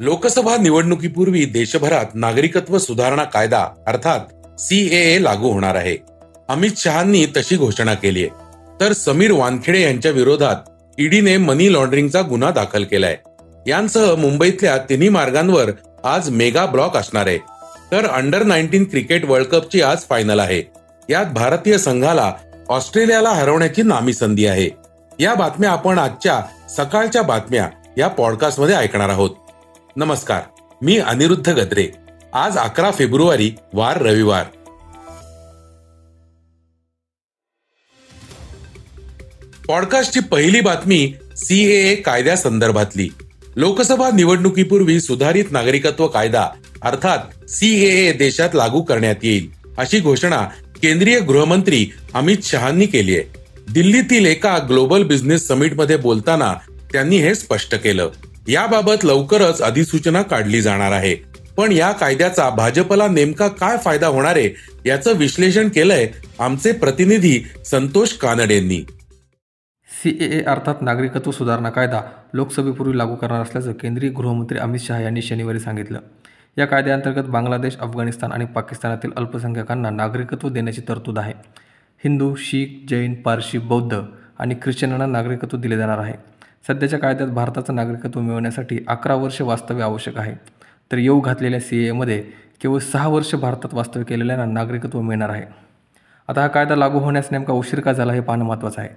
लोकसभा निवडणुकीपूर्वी देशभरात नागरिकत्व सुधारणा कायदा अर्थात सीएए लागू होणार आहे. अमित शहानी तशी घोषणा केली आहे तर समीर वानखेडे यांच्या विरोधात ईडीने मनी लॉन्ड्रिंगचा गुन्हा दाखल केलाय. यांसह मुंबईतल्या तिन्ही मार्गांवर आज मेगा ब्लॉक असणार आहे. तर अंडर नाईन्टीन क्रिकेट वर्ल्ड कपची आज फायनल आहे. यात भारतीय संघाला ऑस्ट्रेलियाला हरवण्याची नामी संधी आहे. या बातम्या आपण आजच्या सकाळच्या बातम्या या पॉडकास्टमध्ये ऐकणार आहोत. नमस्कार मी अनिरुद्ध गद्रे. आज अकरा फेब्रुवारी वार रविवार. पॉडकास्टची पहिली बातमी सीएए कायद्या संदर्भातली. लोकसभा निवडणुकीपूर्वी सुधारित नागरिकत्व कायदा अर्थात सीएए देशात लागू करण्यात येईल अशी घोषणा केंद्रीय गृहमंत्री अमित शहानी केली आहे. दिल्लीतील एका ग्लोबल बिझनेस समिटमध्ये बोलताना त्यांनी हे स्पष्ट केलं. याबाबत लवकरच अधिसूचना काढली जाणार आहे. पण या कायद्याचा भाजपला नेमका काय फायदा होणार आहे याचं विश्लेषण केलंय आमचे प्रतिनिधी संतोष कानड कानडेंनी सीएए अर्थात नागरिकत्व सुधारणा कायदा लोकसभेपूर्वी लागू करणार असल्याचं केंद्रीय गृहमंत्री अमित शहा यांनी शनिवारी सांगितलं. या कायद्याअंतर्गत बांगलादेश अफगाणिस्तान आणि पाकिस्तानातील अल्पसंख्याकांना नागरिकत्व देण्याची तरतूद आहे. हिंदू शीख जैन पारशी बौद्ध आणि ख्रिश्चनांना नागरिकत्व दिले जाणार आहे. सध्याच्या कायद्यात भारताचं नागरिकत्व मिळवण्यासाठी अकरा वर्ष वास्तव्य आवश्यक आहे. तर येऊ घातलेल्या सी एमध्ये केवळ सहा वर्ष भारतात वास्तव्य केलेल्यांना नागरिकत्व मिळणार आहे. आता हा कायदा लागू होण्यास नेमका उशीर का झाला हे पाहणं महत्त्वाचं आहे.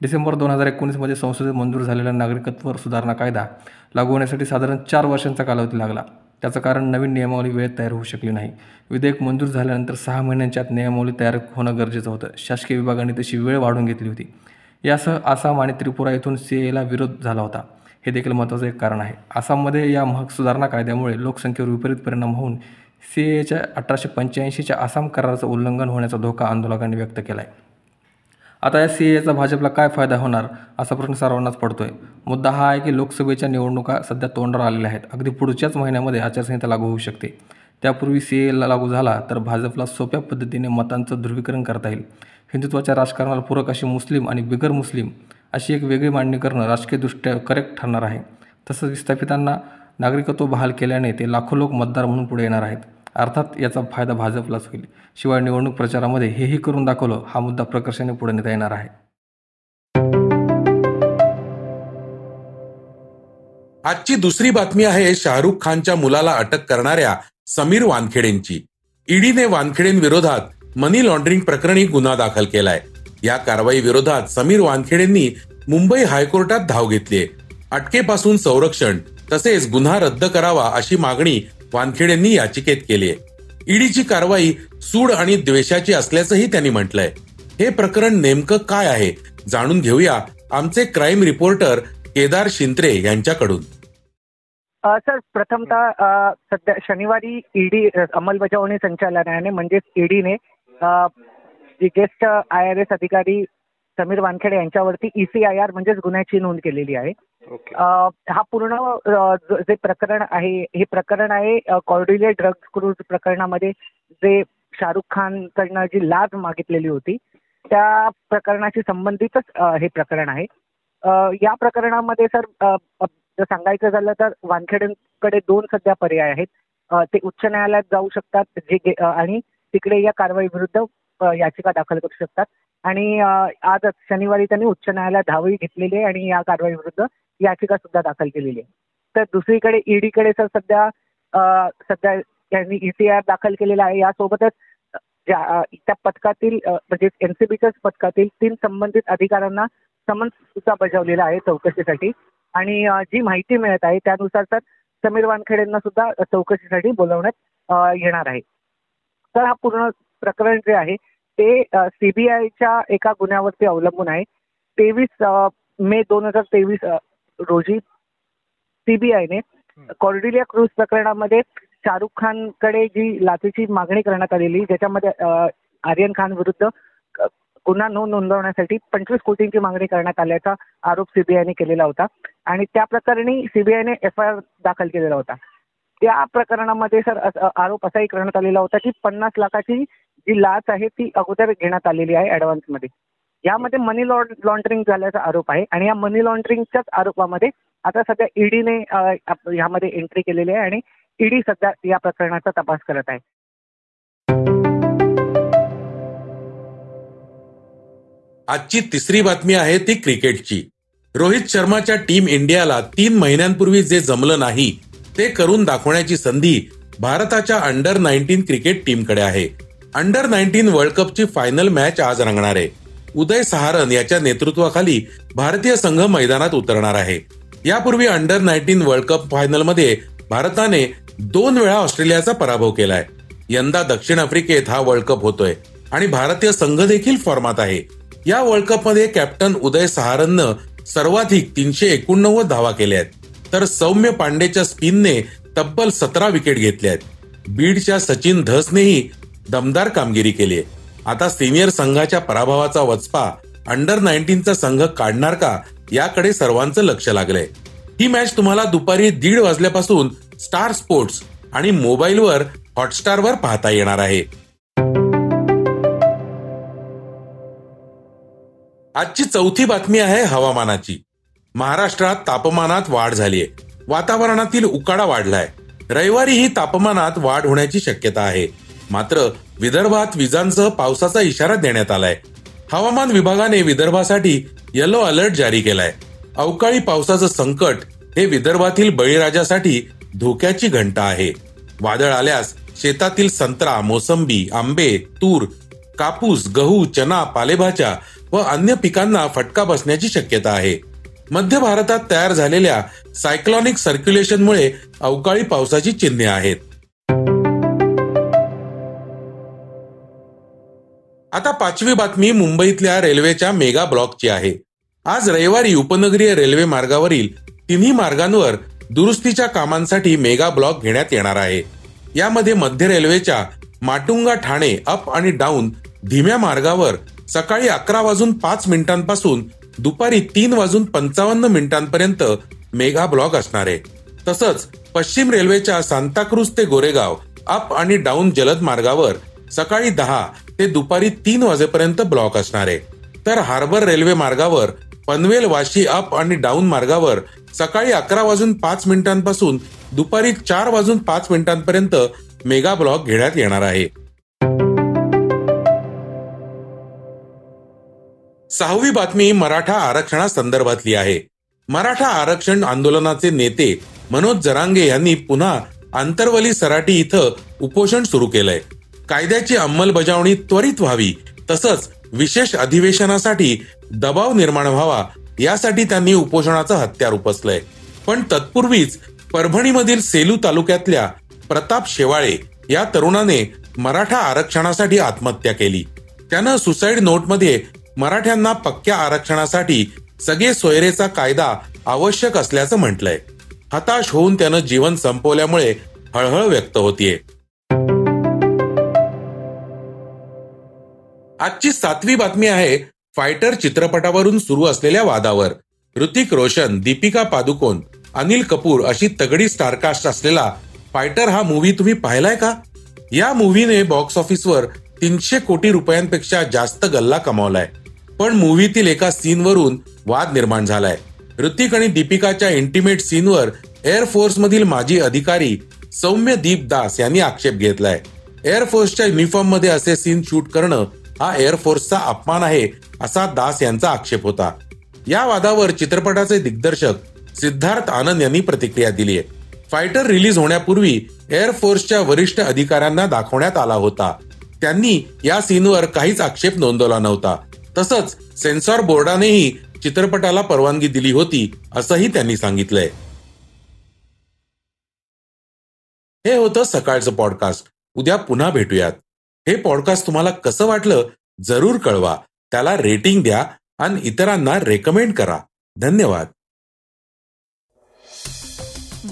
डिसेंबर दोन हजार एकोणीसमध्ये संसदेत मंजूर झालेला नागरिकत्व सुधारणा कायदा लागू होण्यासाठी साधारण चार वर्षांचा कालावधी लागला. त्याचं कारण नवीन नियमावली वेळेत तयार होऊ शकली नाही. विधेयक मंजूर झाल्यानंतर सहा महिन्यांच्या आत नियमावली तयार होणं गरजेचं होतं. शासकीय विभागाने तशी वेळ वाढून घेतली होती. यासह आसाम आणि त्रिपुरा येथून सी एला विरोध झाला होता. हे देखील महत्त्वाचं एक कारण आहे. आसाममध्ये या महक सुधारणा कायद्यामुळे लोकसंख्येवर विपरीत परिणाम होऊन सी एच्या अठराशे पंच्याऐंशीच्या आसाम कराराचं उल्लंघन होण्याचा धोका आंदोलकांनी व्यक्त केला आहे आता या सी एचा भाजपला काय फायदा होणार असा प्रश्न सर्वांनाच पडतोय. मुद्दा हा आहे की लोकसभेच्या निवडणुका सध्या तोंडावर आलेल्या आहेत. अगदी पुढच्याच महिन्यामध्ये आचारसंहिता लागू होऊ शकते. त्यापूर्वी सी एला लागू झाला तर भाजपला सोप्या पद्धतीने मतांचं ध्रुवीकरण करता येईल. हिंदुत्वाच्या राजकारणाला पूरक अशी मुस्लिम आणि बिगर मुस्लिम अशी एक वेगळी मांडणी करणं राजकीयदृष्ट्या करेक्ट ठरणार आहे. तसंच विस्थापितांना नागरिकत्व बहाल केल्याने ते लाखो लोक मतदार म्हणून पुढे येणार आहेत. अर्थात याचा फायदा भाजपलाच होईल. शिवाय निवडणूक प्रचारामध्ये हेही करून दाखवलं हा मुद्दा प्रकर्षाने पुढे नेता येणार आहे. आजची दुसरी बातमी आहे शाहरुख खानच्या मुलाला अटक करणाऱ्या समीर वानखेडेंची. ईडीने वानखेडेंविरोधात मनी लॉन्ड्रिंग प्रकरणी गुन्हा दाखल केलाय. या कारवाई विरोधात समीर वानखेडेंनी मुंबई हायकोर्टात धाव घेतलीय. अटकेपासून संरक्षण तसेच गुन्हा रद्द करावा अशी मागणी वानखेडेंनी याचिकेत केली आहे ईडीची कारवाई सूड आणि द्वेषाची असल्याचंही त्यांनी म्हटलंय. हे प्रकरण नेमकं काय आहे? जाणून घेऊया आमचे क्राईम रिपोर्टर केदार शिंत्रे यांच्याकडून. सर प्रथमतः सध्या शनिवारी ईडी अंमलबजावणी संचालनालयाने म्हणजेच ईडीने जी गेस्ट आय आर एस अधिकारी समीर वानखेडे यांच्यावरती ईसीआयआर म्हणजेच गुन्ह्याची नोंद केलेली आहे. हा पूर्ण जे प्रकरण आहे हे प्रकरण आहे कॉर्डिले ड्रग्ज क्रूज प्रकरणामध्ये जे शाहरुख खान कडनं जी लाच मागितलेली होती त्या प्रकरणाशी संबंधितच हे प्रकरण आहे. या प्रकरणामध्ये सर सांगायचं झालं तर वानखेडेंकडे दोन सध्या पर्याय आहेत. ते उच्च न्यायालयात जाऊ शकतात जे आणि तिकडे या कारवाई विरुद्ध याचिका दाखल करू शकतात. आणि आजच शनिवारी त्यांनी उच्च न्यायालयात धावही घेतलेली आहे आणि या कारवाई विरुद्ध याचिका सुद्धा दाखल केलेली आहे. तर दुसरीकडे ईडीकडे सर सध्या सध्या त्यांनी ईसीआर दाखल केलेला आहे. यासोबतच ज्या त्या पथकातील म्हणजे एनसीबीच्याच पथकातील तीन संबंधित अधिकाऱ्यांना समन्स सुद्धा बजावलेला आहे चौकशीसाठी. आणि जी माहिती मिळत आहे त्यानुसार सर समीर वानखेडेंना सुद्धा चौकशीसाठी बोलवण्यात येणार आहे. तर हा पूर्ण प्रकरण जे आहे ते सीबीआयच्या एका गुन्ह्यावरती अवलंबून आहे. तेवीस मे दोन हजार तेवीस रोजी सीबीआयने कॉर्डिलिया क्रूज प्रकरणामध्ये शाहरुख खानकडे जी लाचेची मागणी करण्यात आलेली ज्याच्यामध्ये आर्यन खान विरुद्ध गुन्हा नोंद नोंदवण्यासाठी पंचवीस कोटींची मागणी करण्यात आल्याचा आरोप सीबीआयने केलेला होता. आणि त्या प्रकरणी सीबीआयने एफ आय आर दाखल केलेला होता. त्या प्रकरणामध्ये सर आरोप असाही करण्यात आलेला होता की पन्नास लाखाची जी लाच आहे ती अगोदर घेण्यात आलेली आहे ॲडव्हान्समध्ये यामध्ये मनी लॉन्ड्रिंग झाल्याचा आरोप आहे आणि या मनी लॉन्ड्रिंगच्याच आरोपामध्ये आता सध्या ईडीने ह्यामध्ये एंट्री केलेली आहे आणि ईडी सध्या या प्रकरणाचा तपास करत आहे. आजची तिसरी बातमी आहे ती क्रिकेटची. रोहित शर्माच्या टीम इंडियाला तीन महिन्यांपूर्वी जे जमलं नाही ते करून दाखवण्याची संधी भारताच्या अंडर नाईन्टीन क्रिकेट टीमकडे आहे. अंडर नाईन्टीन वर्ल्ड कपची फायनल मॅच आज रंगणार आहे. उदय सहारन याच्या नेतृत्वाखाली भारतीय संघ मैदानात उतरणार आहे. यापूर्वी अंडर नाईन्टीन वर्ल्ड कप फायनलमध्ये भारताने दोन वेळा ऑस्ट्रेलियाचा पराभव केलाय. यंदा दक्षिण आफ्रिकेत हा वर्ल्ड कप होतोय आणि भारतीय संघ देखील फॉर्मात आहे. या वर्ल्ड कपमध्ये कॅप्टन उदय सहारननं सर्वाधिक तीनशे एकोणनव्वद धावा केल्या आहेत. तर सौम्य पांडेच्या स्पिनने तब्बल सतरा विकेट घेतल्या आहेत. बीडच्या सचिन धसनेही दमदार कामगिरी केली आहे. आता सिनियर संघाच्या पराभवाचा वचपा अंडर नाईन्टीनचा संघ काढणार का याकडे सर्वांचं लक्ष लागलंय. ही मॅच तुम्हाला दुपारी दीड वाजल्यापासून स्टार स्पोर्ट्स आणि मोबाईलवर हॉटस्टारवर पाहता येणार आहे. आजची चौथी बातमी आहे हवामानाची. महाराष्ट्रात तापमानात वाढ झाली आहे वातावरणातील उकाडा वाढलाय. रविवारी ही तापमानात वाढ होण्याची शक्यता आहे. मात्र विदर्भात विजांसह पावसाचा इशारा देण्यात आलाय. हवामान विभागाने विदर्भासाठी येलो अलर्ट जारी केलाय. अवकाळी पावसाचं संकट हे विदर्भातील बळीराजासाठी धोक्याची घंटा आहे. वादळ आल्यास शेतातील संत्रा मोसंबी आंबे तूर कापूस गहू चना पालेभाज्या व अन्य पिकांना फटका बसण्याची शक्यता आहे. मध्य भारतात तयार झालेल्या सायक्लॉनिक सर्क्युलेशनमुळे अवकाळी पावसाची चिन्हे आहेत. आता पाचवी बातमी मुंबईतल्या रेल्वेच्या मेगा ब्लॉकची आहे. आज रविवारी उपनगरीय रेल्वे मार्गावरील तिन्ही मार्गांवर दुरुस्तीच्या कामांसाठी मेगा ब्लॉक घेण्यात येणार आहे. यामध्ये मध्य रेल्वेच्या माटुंगा ठाणे अप आणि डाऊन धीम्या मार्गावर सकाळी अकरा वाजून पाच मिनिटांपासून दुपारी तीन वाजून पंचावन्न मिनिटांपर्यंत मेगा ब्लॉक असणार आहे. तसंच पश्चिम रेल्वेच्या सांताक्रूज ते गोरेगाव अप आणि डाऊन जलद मार्गावर सकाळी दहा ते दुपारी तीन वाजेपर्यंत ब्लॉक असणार आहे. तर हार्बर रेल्वे मार्गावर पनवेल वाशी अप आणि डाऊन मार्गावर सकाळी अकरा वाजून पाच मिनिटांपासून दुपारी चार वाजून पाच मिनिटांपर्यंत मेगा ब्लॉक घेण्यात येणार आहे. सहावी बातमी मराठा आरक्षणासंदर्भातली आहे. मराठा आरक्षण आंदोलनाचे नेते मनोज जरांगे यांनी पुन्हा आंतरवली सराटी इथं उपोषण सुरू केलंय. कायद्याची अंमलबजावणी त्वरित व्हावी तसंच विशेष अधिवेशनासाठी दबाव निर्माण व्हावा यासाठी त्यांनी उपोषणाचं हत्यार उपसलंय. पण तत्पूर्वीच परभणीमधील सेलू तालुक्यातल्या प्रताप शेवाळे या तरुणाने मराठा आरक्षणासाठी आत्महत्या केली. त्यानं सुसाईड नोटमध्ये मराठ्यांना पक्क्या आरक्षणासाठी सगळे सोयरेचा कायदा आवश्यक असल्याचं म्हटलंय. हताश होऊन त्यानं जीवन संपवल्यामुळे हळहळ व्यक्त होतीये. आजची सातवी बातमी आहे फायटर चित्रपटावरून सुरू असलेल्या वादावर. ऋतिक रोशन दीपिका पादुकोण अनिल कपूर अशी तगडी स्टारकास्ट असलेला फायटर हा मूवी तुम्ही पाहिलाय का? या मूवीने बॉक्स ऑफिसवर तीनशे कोटी रुपयांपेक्षा जास्त गल्ला कमावलाय. पण मूवीतील एका सीनवरून वाद निर्माण झालाय. ऋतिक आणि दीपिकाच्या इंटिमेट सीनवर एअरफोर्स मधील माजी अधिकारी सौम्य दीप दास यांनी आक्षेप घेतलाय. एअरफोर्सच्या युनिफॉर्ममध्ये असे सीन शूट करणं हा एअरफोर्सचा अपमान आहे असा दास यांचा आक्षेप होता. या वादावर चित्रपटाचे दिग्दर्शक सिद्धार्थ आनंद यांनी प्रतिक्रिया दिली आहे फायटर रिलीज होण्यापूर्वी एअरफोर्सच्या वरिष्ठ अधिकाऱ्यांना दाखवण्यात आला होता. त्यांनी या सीनवर काहीच आक्षेप नोंदवला नव्हता. तसंच सेन्सॉर बोर्डानेही चित्रपटाला परवानगी दिली होती असंही त्यांनी सांगितलंय. हे होतं सकाळचं पॉडकास्ट. उद्या पुन्हा भेटूयात. हे पॉडकास्ट तुम्हाला कसं वाटलं जरूर कळवा. त्याला रेटिंग द्या आणि इतरांना रेकमेंड करा. धन्यवाद.